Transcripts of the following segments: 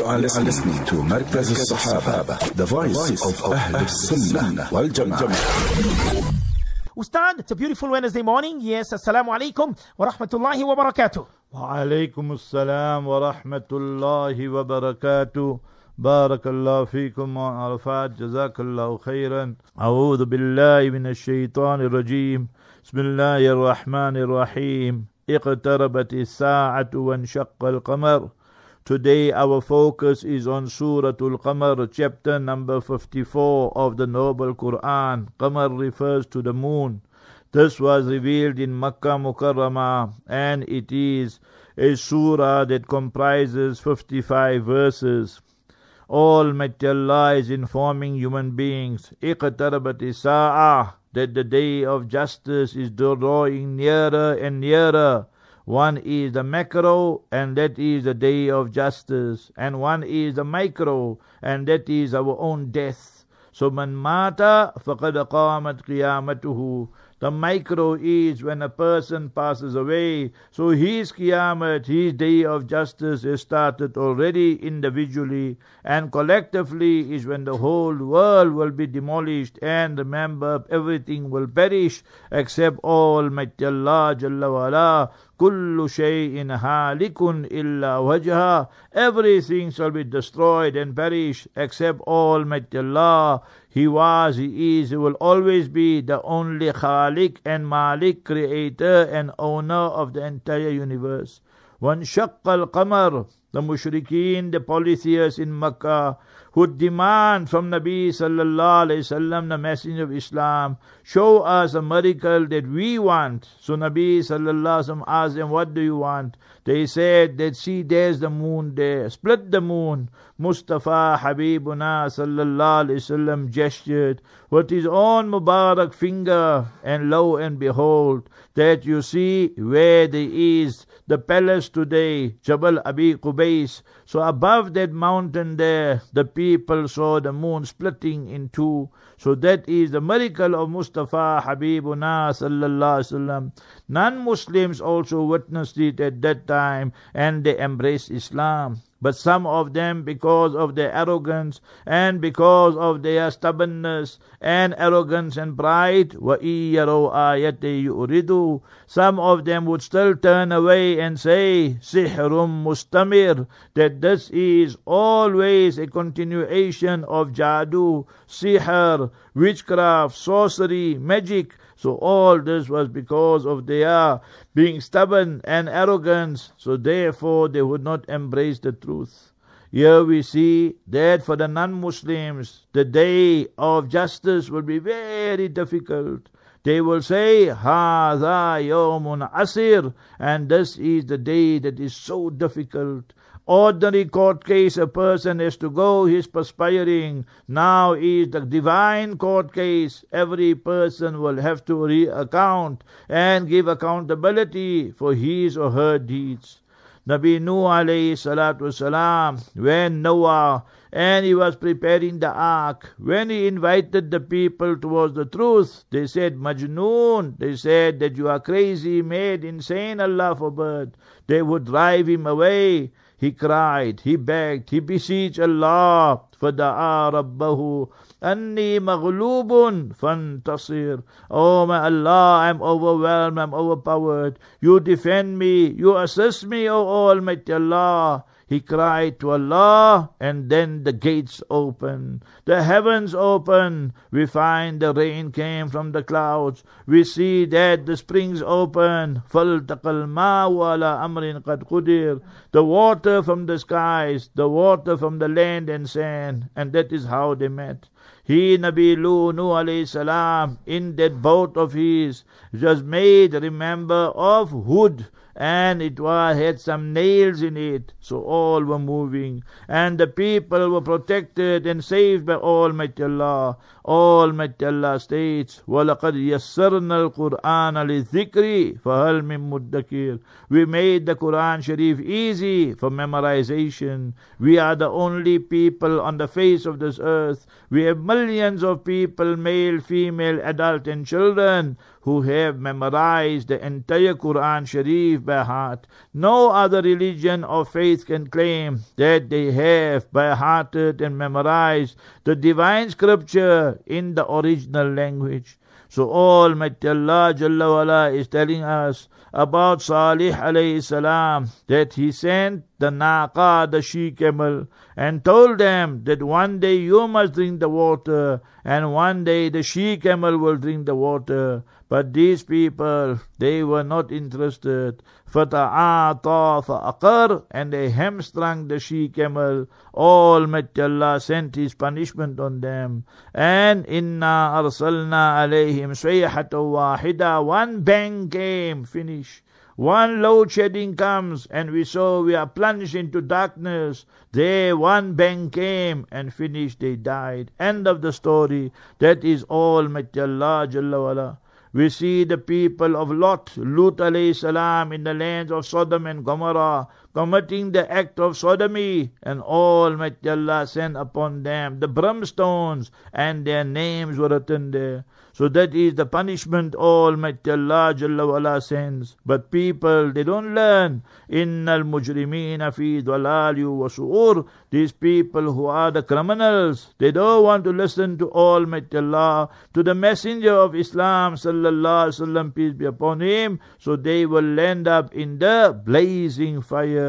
You are listening to Markaz al-Sahaba, the voice of Ahl Sunnah wal Jama'ah. Ustad, it's a beautiful Wednesday morning. Yes, Assalamu alaikum wa rahmatullahi wa barakatuh. وعليكم السلام ورحمة الله وبركاته بارك الله فيكم وعرفات جزاك الله خيرا أعوذ بالله من الشيطان الرجيم بسم الله الرحمن الرحيم اقتربت الساعة وانشق القمر Today our focus is on Surah Al-Qamar, chapter number 54 of the Noble Quran. Qamar refers to the moon. This was revealed in Makkah Mukarramah and it is a surah that comprises 55 verses. Almighty Allah is informing human beings, اقتربت الساعة, that the day of justice is drawing nearer and nearer. One is the macro, and that is the day of justice. And one is the micro, and that is our own death. So man mata faqad qamat qiyamatuhu. The micro is when a person passes away. So his Qiyamah, his day of justice is started already individually and collectively is when the whole world will be demolished and remember everything will perish except Almighty Allah Jalla wa'ala. Kullu shay'in halikun illa wajha. Everything shall be destroyed and perish except Almighty Allah. He was, He is, He will always be the only Khalik and Malik, creator and owner of the entire universe. One al qamar, the mushrikeen, the polytheists in Makkah, who demand from Nabi sallallahu wasallam, the messenger of Islam, show us a miracle that we want. So Nabi sallallahu wasallam asked them, what do you want? They said that see there's the moon there, split the moon. Mustafa Habibuna sallallahu wasallam gestured with his own Mubarak finger and lo and behold that you see where there is the palace today, Jabal Abi Qubais. So above that mountain there, the people saw the moon splitting in two. So that is the miracle of Mustafa Habibuna sallallahu alaihi wasallam. Non-Muslims also witnessed it at that time and they embraced Islam. But some of them, because of their arrogance and because of their stubbornness and arrogance and pride, yuridu. Some of them would still turn away and say, Sihrum mustamir, that this is always a continuation of jadu, sihr, witchcraft, sorcery, magic, so all this was because of their being stubborn and arrogant, so therefore they would not embrace the truth. Here we see that for the non Muslims, the day of justice will be very difficult. They will say, Hada Yomun Asir, and this is the day that is so difficult. Ordinary court case, a person has to go, he's perspiring. Now is the divine court case. Every person will have to re-account and give accountability for his or her deeds. Nabi Nuh alayhi salatu wasalam, when Noah and he was preparing the ark. When he invited the people towards the truth, they said, Majnoon. They said that you are crazy, mad, insane, Allah forbid. They would drive him away. He cried, he begged, he beseeched Allah, فَدَعَا رَبَّهُ أَنِّي مَغْلُوبٌ فَانْتَصِرْ Oh my Allah, I'm overwhelmed, I'm overpowered. You defend me, you assist me, O Almighty Allah. He cried to Allah, and then the gates opened, the heavens opened. We find the rain came from the clouds. We see that the springs opened. The water from the skies, the water from the land and sand, and that is how they met. He, Nabi Lu, Nuh alayhi salam, in that boat of his, just made remember of Hud and it was, had some nails in it, so all were moving, and the people were protected and saved by Almighty Allah. Almighty Allah states, وَلَقَدْ يَسَّرْنَا الْقُرْآنَ لِلذِّكْرِ فَهَلْ مِن مُدَّكِرٍ We made the Quran Sharif easy for memorization. We are the only people on the face of this earth. We have have millions of people, male, female, adult, and children, who have memorized the entire Quran Sharif by heart. No other religion or faith can claim that they have by hearted and memorized the divine scripture in the original language. So Almighty Allah Jalla wala is telling us about Salih alayhi salam that he sent the naqa, the she camel, and told them that one day you must drink the water, and one day the she camel will drink the water. But these people, they were not interested. فَتَعَاطَى فَأَقَرْ And they hamstrung the she camel. Almighty Allah sent His punishment on them. And inna arsalna alayhim sayhata wahida. One bang came, finish. One load shedding comes, and we saw we are plunged into darkness. There one bang came, and finished, they died. End of the story. That is Almighty Allah Jalla wala. we see the people of Lot, Lut alayhi salam, in the lands of Sodom and Gomorrah, committing the act of sodomy, and Almighty Allah sent upon them the brimstones, and their names were written there. So that is the punishment Almighty Allah Jalla sends. But people, they don't learn. Innal mujrimina fi dhalali wa su'ur. These people who are the criminals, they don't want to listen to Almighty Allah, to the Messenger of Islam Sallallahu Alaihi Wasallam, peace be upon him. So they will end up in the blazing fire.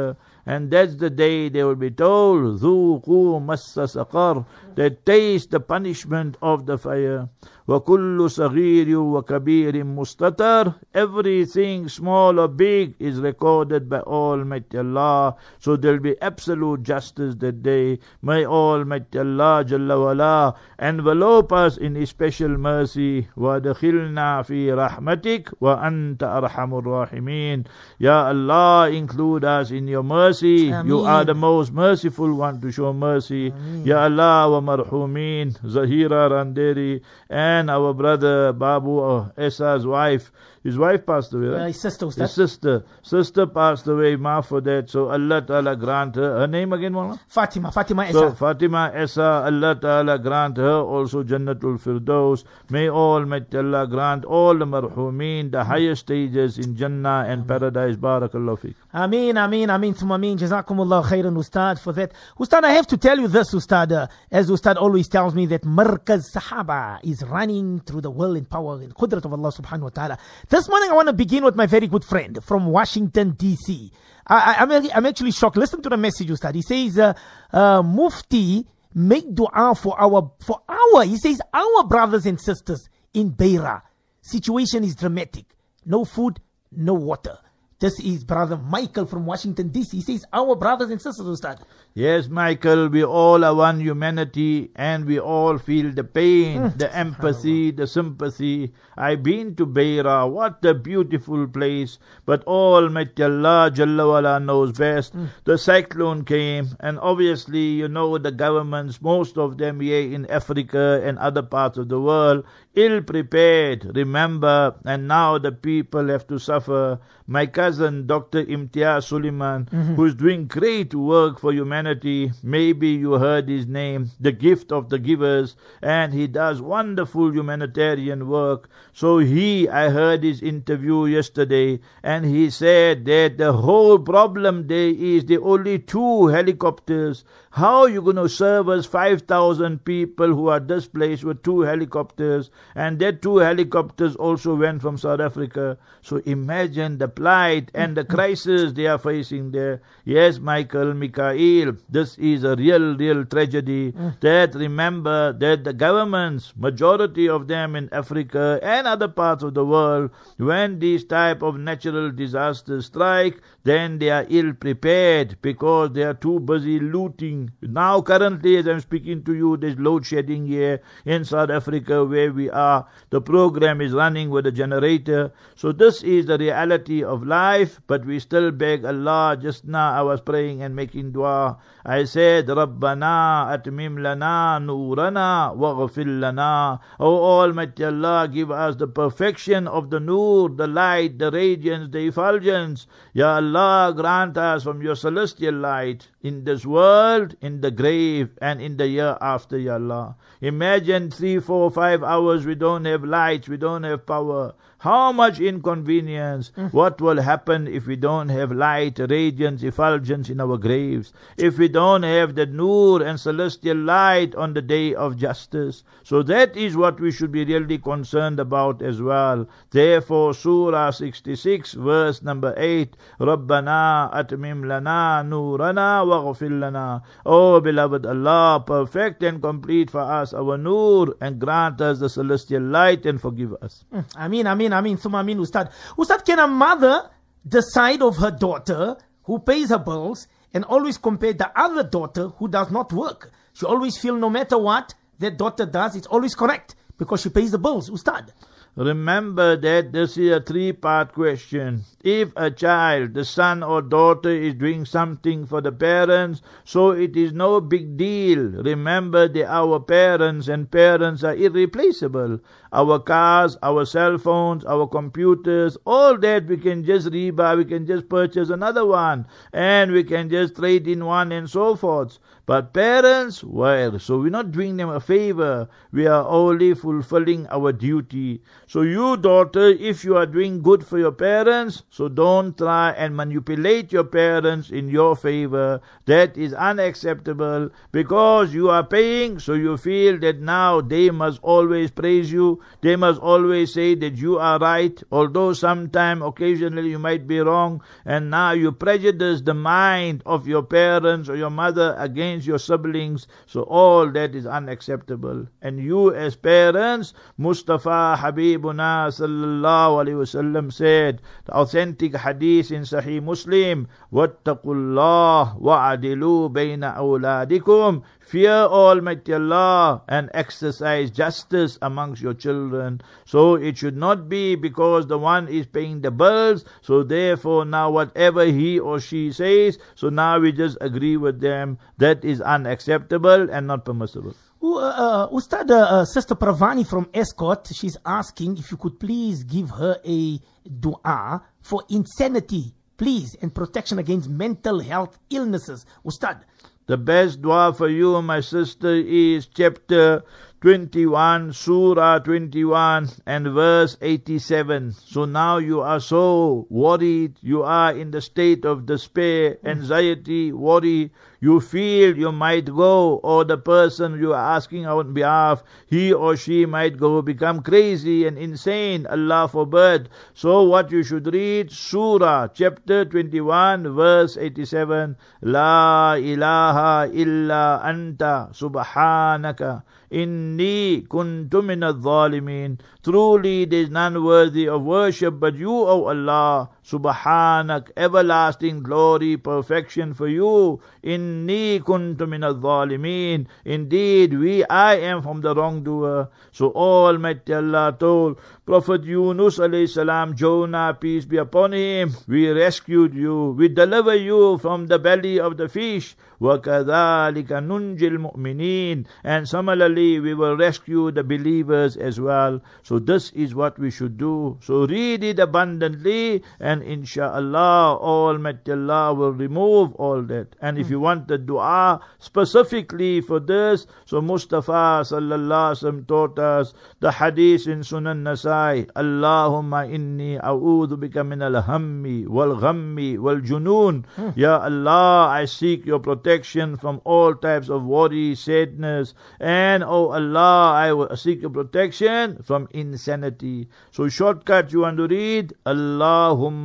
And that's the day they will be told, Zuqu massa saqar, they taste the punishment of the fire. وَكُلُّ صَغِيرٍ وَكَبِيرٍ مُسْتَتَرٍ Everything small or big is recorded by Almighty Allah. So there will be absolute justice that day. May Almighty Allah Jalla wala envelope us in His special mercy. وَدَخِلْنَا فِي رَحْمَتِكَ وَأَنْتَ أَرْحَمُ الرَّاحِمِينَ Ya Allah, include us in your mercy. You Ameen. are the most merciful one to show mercy. Ya Allah wa marhumin, Zahira Randeri, and our brother Babu uh, Esa's wife. His wife passed away, Uh, his sister, His Ustad. sister. Sister passed away, ma for that. So Allah Ta'ala grant her. Her name again, Mawla? Fatima, Fatima So Fatima Esa, Allah Ta'ala grant her also Jannatul Firdaus. May Almighty Allah grant all the marhumin the highest stages in Jannah and paradise. Barakallahu fiqh. Ameen, Ameen, Ameen, Thumma Ameen. Jazakumullah khairan, Ustad, for that. Ustad, I have to tell you this, Ustad, uh, as Ustad always tells me that Markaz Sahaba is running through the will and power and qudrat of Allah subhanahu wa ta'ala. This morning I want to begin with my very good friend from Washington, D.C. I, I'm actually shocked. Listen to the message, Ustad. He says, uh, uh, Mufti, make dua for our, for our, he says, our brothers and sisters in Beira. Situation is dramatic. No food, no water. This is brother Michael from Washington DC. He says, Our brothers and sisters, Ustad. Yes, Michael, we all are one humanity and we all feel the pain, hmm. the empathy, the sympathy. I've been to Beira. What a beautiful place. But Almighty Allah Jalla knows best. Hmm. The cyclone came and obviously, you know, the governments, most of them here in Africa and other parts of the world, ill prepared, remember, and now the people have to suffer. My cousin, Dr. Imtiaz Sooliman, mm-hmm. who's doing great work for humanity, maybe you heard his name, the gift of the givers, and he does wonderful humanitarian work. So he, I heard his interview yesterday, and he said that the whole problem there is the only two helicopters. How are you going to service 5,000 people who are displaced with two helicopters? And that two helicopters also went from South Africa. So imagine the plight and the crisis they are facing there. Yes, Michael, Mikhail, this is a real, real tragedy. That remember that the governments, majority of them in Africa and other parts of the world, when these type of natural disasters strike, then they are ill prepared because they are too busy looting. Now, currently, as I'm speaking to you, there's load shedding here in South Africa where we are. The program is running with a generator. So this is the reality of life. Life, but we still beg Allah. Just now I was praying and making dua. I said, Rabbana atmim lana nurana waghfir lana. O Almighty Allah, give us the perfection of the nur, the light, the radiance, the effulgence. Ya Allah, grant us from your celestial light in this world, in the grave, and in the year after, Ya Allah. Imagine three, four, five hours we don't have lights, we don't have power. How much inconvenience. What will happen if we don't have light, radiance, effulgence in our graves? If we don't have the nur and celestial light on the day of justice? So that is what we should be really concerned about as well. Therefore, Surah 66, verse number 8, رَبَّنَا أَتْمِمْ لَنَا نُورَنَا وَغْفِرْ لَنَا Oh, beloved Allah, perfect and complete for us our nur and grant us the celestial light and forgive us. I mean, I I mean, Suma Amin Ustad. Ustad, can a mother decide of her daughter who pays her bills and always compare the other daughter who does not work? She always feel no matter what that daughter does, it's always correct because she pays the bills, Ustad. Remember that this is a three part question. If a child, the son or daughter, is doing something for the parents, so it is no big deal. Remember are our parents and parents are irreplaceable. Our cars, our cell phones, our computers, all that we can just rebuy, we can just purchase another one, and we can just trade in one and so forth. But parents, well, so we're not doing them a favor. We are only fulfilling our duty. So you, daughter, if you are doing good for your parents, so don't try and manipulate your parents in your favor. That is unacceptable because you are paying, so you feel that now they must always praise you. They must always say that you are right, although sometime, occasionally you might be wrong. And now you prejudice the mind of your parents or your mother against your siblings. So all that is unacceptable. And you as parents, Mustafa Habibuna sallallahu alaihi wasallam said, the authentic hadith in Sahih Muslim, وَاتَّقُوا اللَّهِ وَعَدِلُوا بَيْنَ أَوْلَادِكُمْ Fear Almighty Allah and exercise justice amongst your children. So it should not be because the one is paying the bills, so therefore now whatever he or she says, so now we just agree with them. That is unacceptable and not permissible. Uh, uh, Ustad, uh, Sister Pravani from Estcourt, she's asking if you could please give her a dua for insanity, please, and protection against mental health illnesses. Ustad. The best dua for you, my sister, is chapter 21, Surah 21 and verse 87. So now you are so worried, you are in the state of despair, anxiety, worry. You feel you might go, or the person you are asking on behalf, he or she might go become crazy and insane. Allah forbid. So what you should read, Surah chapter 21, verse 87. La ilaha illa anta subhanaka inni kuntu min al-zalimin. Truly there is none worthy of worship but you, O Allah. Subhanak, everlasting glory, perfection for you. Inni kuntu min al-zalimin. Indeed, we, I am from the wrongdoer. So Almighty Allah told Prophet Yunus alayhi salam, Jonah, peace be upon him, we rescued you, we deliver you from the belly of the fish. وَكَذَلِكَ نُنْجِ الْمُؤْمِنِينَ And similarly, we will rescue the believers as well. So this is what we should do. So read it abundantly and inshallah, Almighty Allah will remove all that. And if hmm. you want the dua specifically for this, so Mustafa sallallahu alaihi wasallam taught us the hadith in Sunan Nasai, Allahumma inni a'udhu bika min al-hammi wal-ghammi wal-junun. Hmm. Ya Allah, I seek your protection from all types of worry, sadness, and oh Allah, I seek your protection from insanity. So shortcut you want to read, Allahumma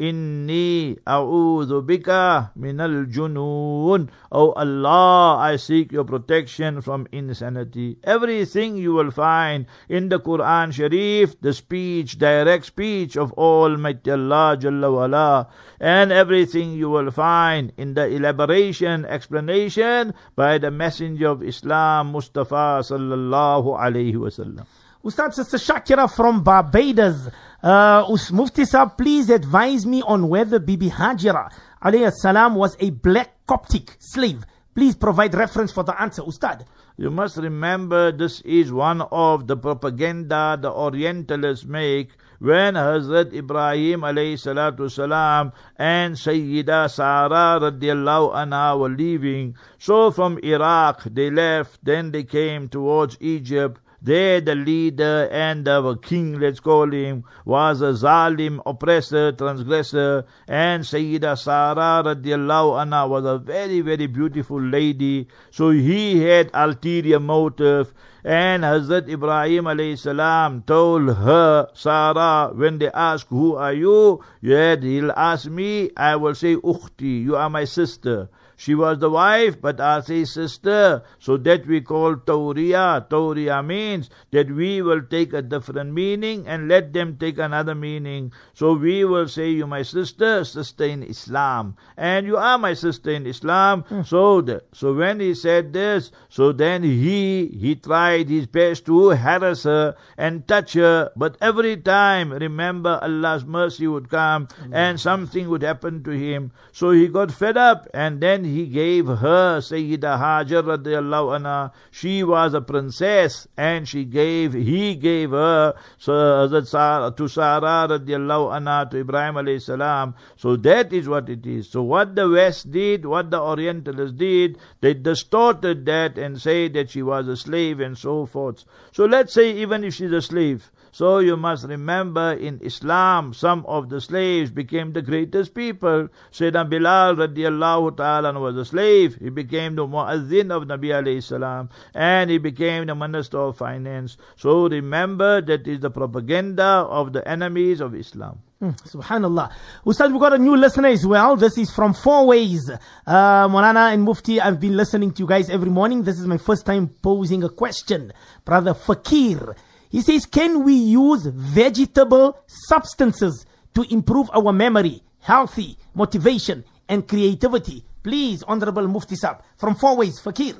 Inni a'udhu bika minal junun. Oh Allah, I seek your protection from insanity. Everything you will find in the Quran Sharif, the speech, direct speech of Almighty Allah Jalla wala, and everything you will find in the elaboration, explanation by the Messenger of Islam Mustafa sallallahu alayhi wasallam. Ustad Sister Shakira from Barbados. Uh, Mufti please advise me on whether Bibi Hajira alayhi salam was a black Coptic slave. Please provide reference for the answer, Ustad. You must remember this is one of the propaganda the Orientalists make when Hazrat Ibrahim alayhi salatu salam and Sayyida Sarah radiallahu anha were leaving. So from Iraq they left, then they came towards Egypt. There the leader and the king, let's call him, was a zalim, oppressor, transgressor, and Sayyida Sarah radiallahu anha was a very, very beautiful lady. So he had ulterior motive. And Hazrat Ibrahim alayhi salam told her, Sarah, when they ask, who are you? Yet he'll ask me, I will say, Ukhti, you are my sister. She was the wife, but I say sister. So that we call Tawriya. Tawriya means that we will take a different meaning and let them take another meaning. So we will say, you my sister, sister in Islam. And you are my sister in Islam. Hmm. So, the, so when he said this, so then he, he tried his best to harass her and touch her. But every time, remember Allah's mercy would come hmm. and something would happen to him. So he got fed up and then he gave her Sayyida Hajar radiallahu anha. She was a princess and she gave, he gave her to Sarah radiallahu anha to Ibrahim alayhi salam. So that is what it is. So what the West did, what the Orientalists did, they distorted that and say that she was a slave and so forth. So let's say even if she's a slave, so you must remember in Islam, some of the slaves became the greatest people. Sayyidina Bilal radiallahu ta'ala was a slave. He became the muazzin of Nabi alayhi salam. And he became the minister of finance. So remember that is the propaganda of the enemies of Islam. Hmm, Subhanallah. Ustad, we've got a new listener as well. This is from Four Ways. Uh, Morana and Mufti, I've been listening to you guys every morning. This is my first time posing a question. Brother Fakir. He says, can we use vegetable substances to improve our memory, healthy, motivation, and creativity? Please, Honorable Mufti Sab, from Four Ways, Fakir.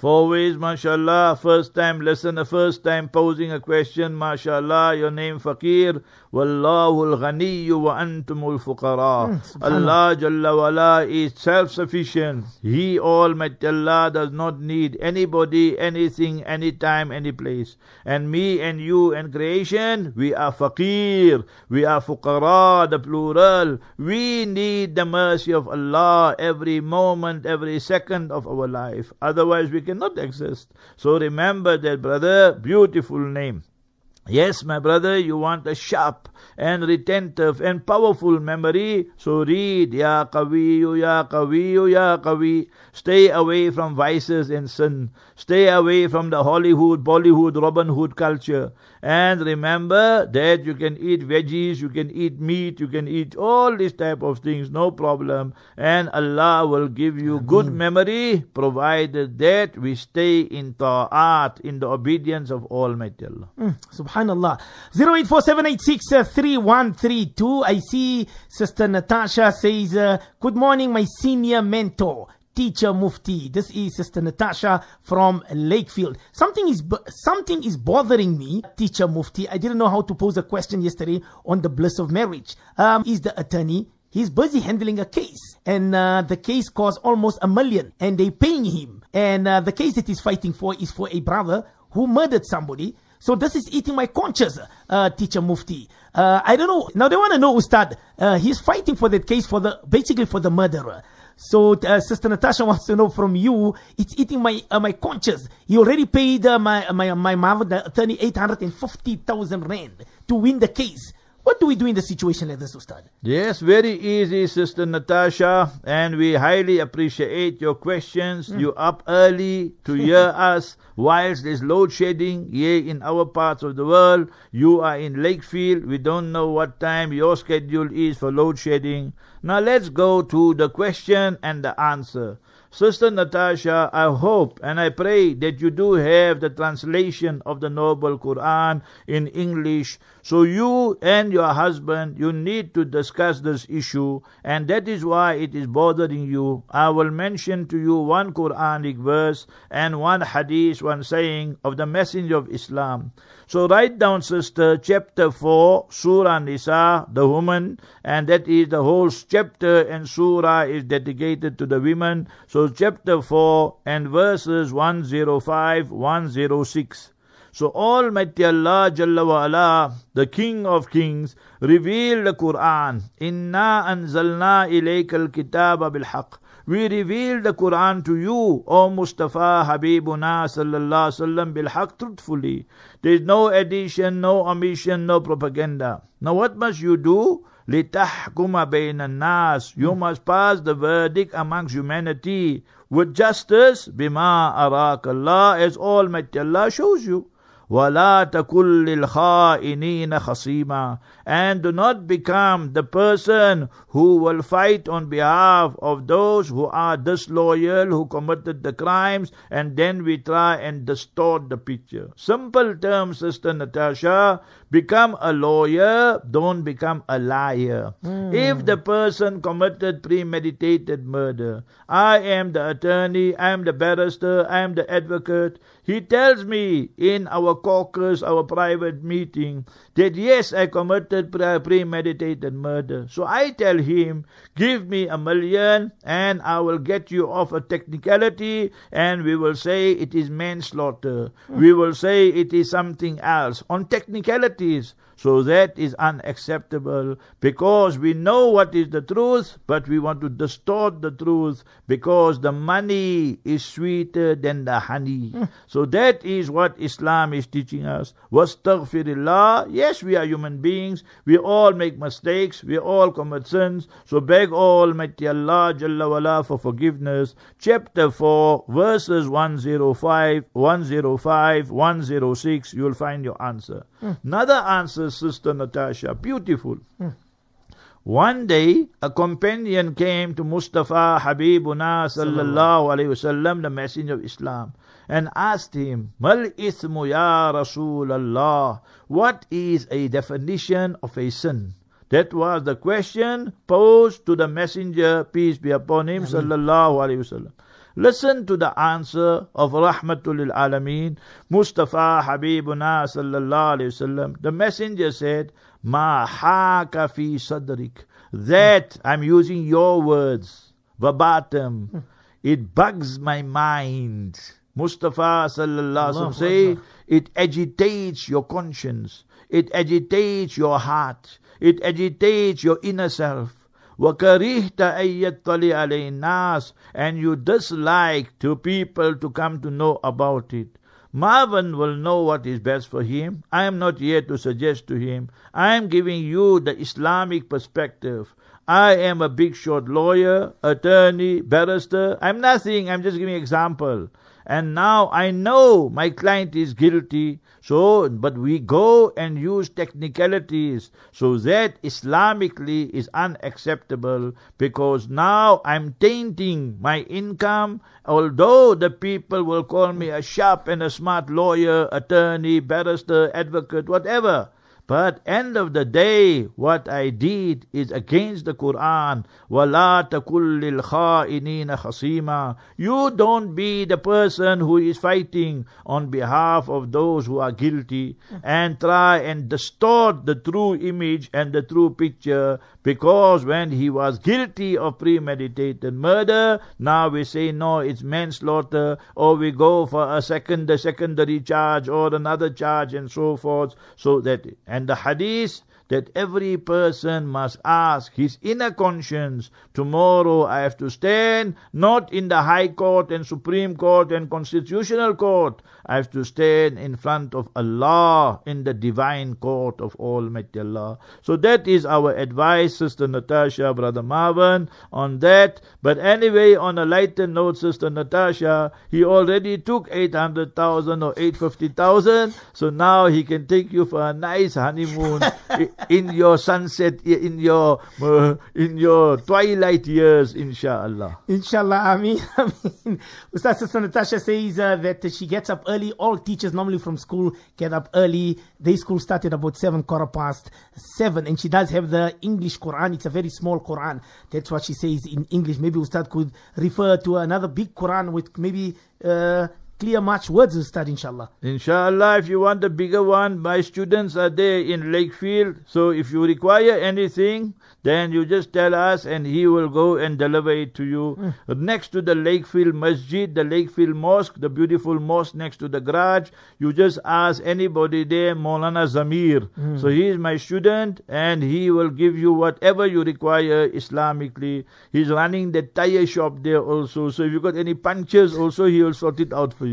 Four ways, mashallah. First time listener, first time posing a question, mashallah. Your name Fakir. Wallahu al-ghaniyyu wa antumul fuqara. Hmm, Allah Jalla wala is self-sufficient. He Almighty Allah does not need anybody, anything, anytime, any place. And me and you and creation, we are fakir. We are fuqara, the plural. We need the mercy of Allah every moment, every second of our life. Otherwise we cannot exist. So remember that brother, beautiful name. Yes, my brother, you want a sharp and retentive and powerful memory. So read, Ya Qawiyu, Ya Qawiyu, Ya Qawi. Stay away from vices and sin. Stay away from the Hollywood, Bollywood, Robin Hood culture. And remember that you can eat veggies, you can eat meat, you can eat all these type of things, no problem. And Allah will give you good memory, provided that we stay in ta'at, in the obedience of Almighty Allah. Mm, Subhanallah. 0847863132. I see Sister Natasha says, uh, Good morning, my senior mentor. Teacher Mufti. This is Sister Natasha from Lakefield. Something is something is bothering me, Teacher Mufti. I didn't know how to pose a question yesterday on the bliss of marriage. Um, is the attorney He's busy handling a case, and uh, the case cost almost a million, and they paying him. And uh, the case that he's fighting for is for a brother who murdered somebody. So this is eating my conscience, uh, teacher Mufti. Uh, I don't know. Now they want to know, Ustad. Uh, he's fighting for that case for the basically for the murderer. So uh, Sister Natasha wants to know from you. It's eating my uh, my conscience. He already paid uh, my my my mother the attorney eight hundred and fifty thousand rand to win the case. What do we do in the situation like this, Ustad? Yes, very easy, Sister Natasha, and we highly appreciate your questions. Hmm. You up early to hear us whilst there's load shedding here in our parts of the world. You are in Lakefield. We don't know what time your schedule is for load shedding. Now let's go to the question and the answer. Sister Natasha, I hope and I pray that you do have the translation of the Noble Quran in English. So you and your husband, you need to discuss this issue and that is why it is bothering you. I will mention to you one Quranic verse and one hadith, one saying of the Messenger of Islam. So write down, sister, chapter 4, Surah Nisa, the woman, and that is the whole chapter and surah is dedicated to the women. So chapter 4 and verses 105, 106. So Almighty Allah Jalla wa ala, the King of Kings, revealed the Quran. Inna anzalna ilayka al-kitaba bil-haq. We revealed the Quran to you, O Mustafa Habibuna sallallahu sallam bil haq truthfully. There is no addition, no omission, no propaganda. Now what must you do? لِتَحْكُمَ بَيْنَ النَّاسِ You must pass the verdict amongst humanity with justice بِمَا أَرَاكَ Allah as Almighty Allah shows you. وَلَا تَكُلْ لِلْخَائِنِينَ خَصِيمًا And do not become the person who will fight on behalf of those who are disloyal, who committed the crimes, and then we try and distort the picture. Simple terms, Sister Natasha, become a lawyer, don't become a liar. Hmm. If the person committed premeditated murder, I am the attorney, I am the barrister, I am the advocate, he tells me in our caucus, our private meeting, that yes, I committed premeditated murder. So I tell him, give me a million and I will get you off a technicality and we will say it is manslaughter. Hmm. We will say it is something else on technicalities. So that is unacceptable because we know what is the truth, but we want to distort the truth because the money is sweeter than the honey. Hmm. so that is what Islam is teaching us. Wastaghfirillah. Yes, we are human beings. We all make mistakes. We all commit sins. So beg Almighty Allah Jalla wala for forgiveness. Chapter 4, verses 105, 105, 106. You will find your answer. Hmm. Another answer, Sister Natasha. Beautiful. One day, a companion came to Mustafa Habibuna sallallahu alayhi wasallam, the messenger of Islam, and asked him, Mal ithmu ya Rasulallah? What is a definition of a sin? That was the question posed to the messenger, peace be upon him, sallallahu alayhi wasallam. Listen to the answer of Rahmatul Alameen, Mustafa Habibuna sallallahu alayhi wasallam. The messenger said, Ma haka fi sadrik. That, I'm using your words, verbatim. It bugs my mind. Mustafa sallallahu alaihi wasallam say, it agitates your conscience. It agitates your heart. It agitates your inner self. وَكَرِهْتَ أَن يَطَّلِعَ عَلَيْهِ النَّاسِ And you dislike to people to come to know about it. Marvin will know what is best for him. I am not here to suggest to him. I am giving you the Islamic perspective. I am a big short lawyer, attorney, barrister. I'm nothing. I'm just giving example. And now I know my client is guilty. So, but we go and use technicalities. So that Islamically is unacceptable because now I'm tainting my income. Although the people will call me a sharp and a smart lawyer, attorney, barrister, advocate, whatever. But end of the day, what I did is against the Quran. وَلَا تَكُلِّ الْخَائِنِينَ خَصِيمًا You don't be the person who is fighting on behalf of those who are guilty and try and distort the true image and the true picture because when he was guilty of premeditated murder, now we say no, it's manslaughter, or we go for a second, a secondary charge or another charge and so forth. So that, and the hadith that every person must ask his inner conscience, tomorrow I have to stand not in the High Court and Supreme Court and Constitutional Court, I have to stand in front of Allah in the divine court of Almighty Allah. So that is our advice, Sister Natasha, Brother Marvin, on that. But anyway, on a lighter note, Sister Natasha, he already took 800,000 or 850,000, so now he can take you for a nice honeymoon in your sunset, in your uh, in your twilight years, inshallah. Inshallah, I mean, Ustaz Sister Natasha says uh, that she gets up early. All teachers normally from school get up early. Their school started about seven quarter past seven, and she does have the English Quran. It's a very small Quran. That's what she says in English. Maybe Ustad could refer to another big Quran with maybe uh, clear much words, Ustad, inshallah. Inshallah, if you want a bigger one, my students are there in Lakefield. So if you require anything, then you just tell us and he will go and deliver it to you. Hmm. Next to the Lakefield Masjid, the Lakefield Mosque, the beautiful mosque next to the garage, you just ask anybody there, Maulana Zamir. Hmm. So he is my student and he will give you whatever you require Islamically. He's running the tire shop there also. So if you got any punctures also, he will sort it out for you.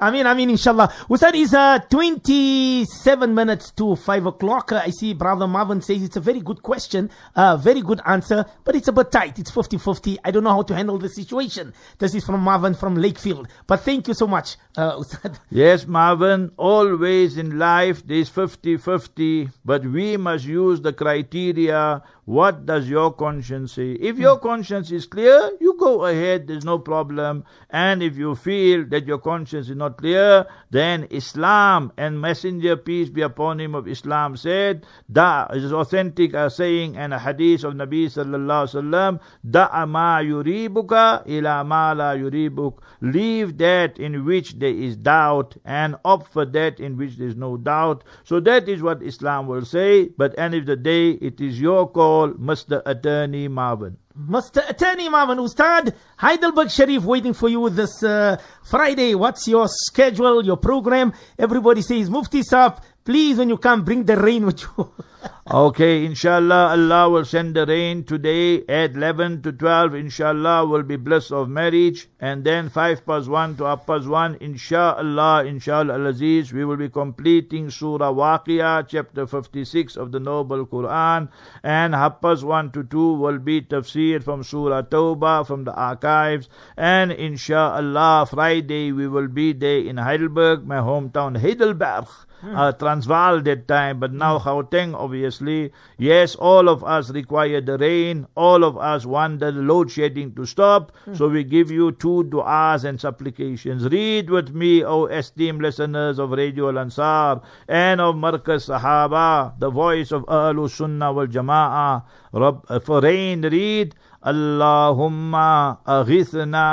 I mean, I mean, inshallah. Ustad is uh, 27 minutes to 5 o'clock. Uh, I see Brother Marvin says it's a very good question, uh, very good answer, but it's a bit tight. It's 50 50. I don't know how to handle the situation. This is from Marvin from Lakefield. But thank you so much, uh, Ustad. Yes, Marvin, always in life there's 50 50, but we must use the criteria. What does your conscience say? If your hmm. conscience is clear, you go ahead, there's no problem. And if you feel that your conscience is not clear, then Islam and Messenger, peace be upon him of Islam, said, that is authentic a saying and a hadith of Nabi sallallahu alaihi wasallam, da'a ma yuribuka ila ma la yuribuk. Leave that in which there is doubt and opt for that in which there is no doubt. So that is what Islam will say. But end of the day, it is your call, Mr. Attorney Marvin. Mr. Attorney Marvin Ustad, Heidelberg Sharif waiting for you this uh, Friday. What's your schedule, your program? Everybody says, Mufti Saab, please when you come, bring the rain with you. Okay, inshallah, Allah will send the rain today at 11 to 12. Inshallah, will be bliss of marriage. And then 5 past 1 to up past 1. Inshallah, inshallah, al-Aziz, we will be completing Surah Waqiyah, chapter 56 of the Noble Quran. And half past 1 to 2 will be tafsir from Surah Tawbah from the archives. And inshallah, Friday we will be there in Heidelberg, my hometown, Heidelberg Hmm. uh, Transvaal that time, but now hmm. Gauteng, obviously. Yes, all of us require the rain. All of us want the load shedding to stop. Hmm. So we give you two du'as and supplications. Read with me, O esteemed listeners of Radio Al-Ansar and of Markaz Sahaba, the voice of Ahlul Sunnah wal Jama'ah. Uh, for rain, read. اللهم أغثنا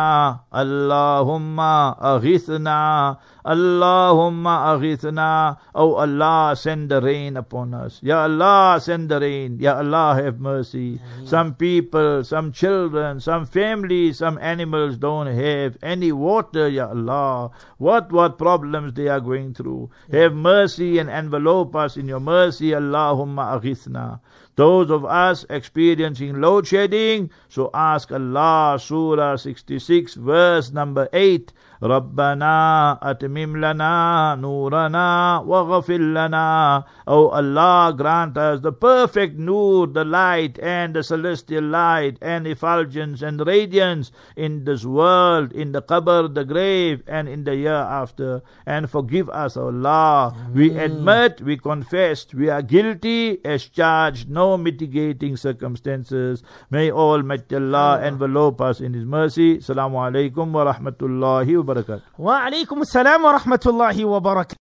اللهم أغثنا Allahumma aghithna. Oh Allah, send the rain upon us. Ya Allah, send the rain. Ya Allah, have mercy. Amen. Some people, some children, some families, some animals don't have any water. Ya Allah, what what problems they are going through. Have mercy and envelope us in your mercy. Allahumma aghithna. Those of us experiencing load shedding, so ask Allah, Surah 66, verse number 8. ربنا أتمم لنا نورنا واغفر لنا O Allah grant us the perfect nur, the light and the celestial light and effulgence and radiance in this world, in the qabr, the grave and in the year after and forgive us O Allah. We admit, we confess, we are guilty as charged, no mitigating circumstances. May Almighty Allah envelope us in His mercy. Assalamu alaikum wa rahmatullahi wa barakatuh. wa alaikum assalam wa rahmatullahi wa barakatuh.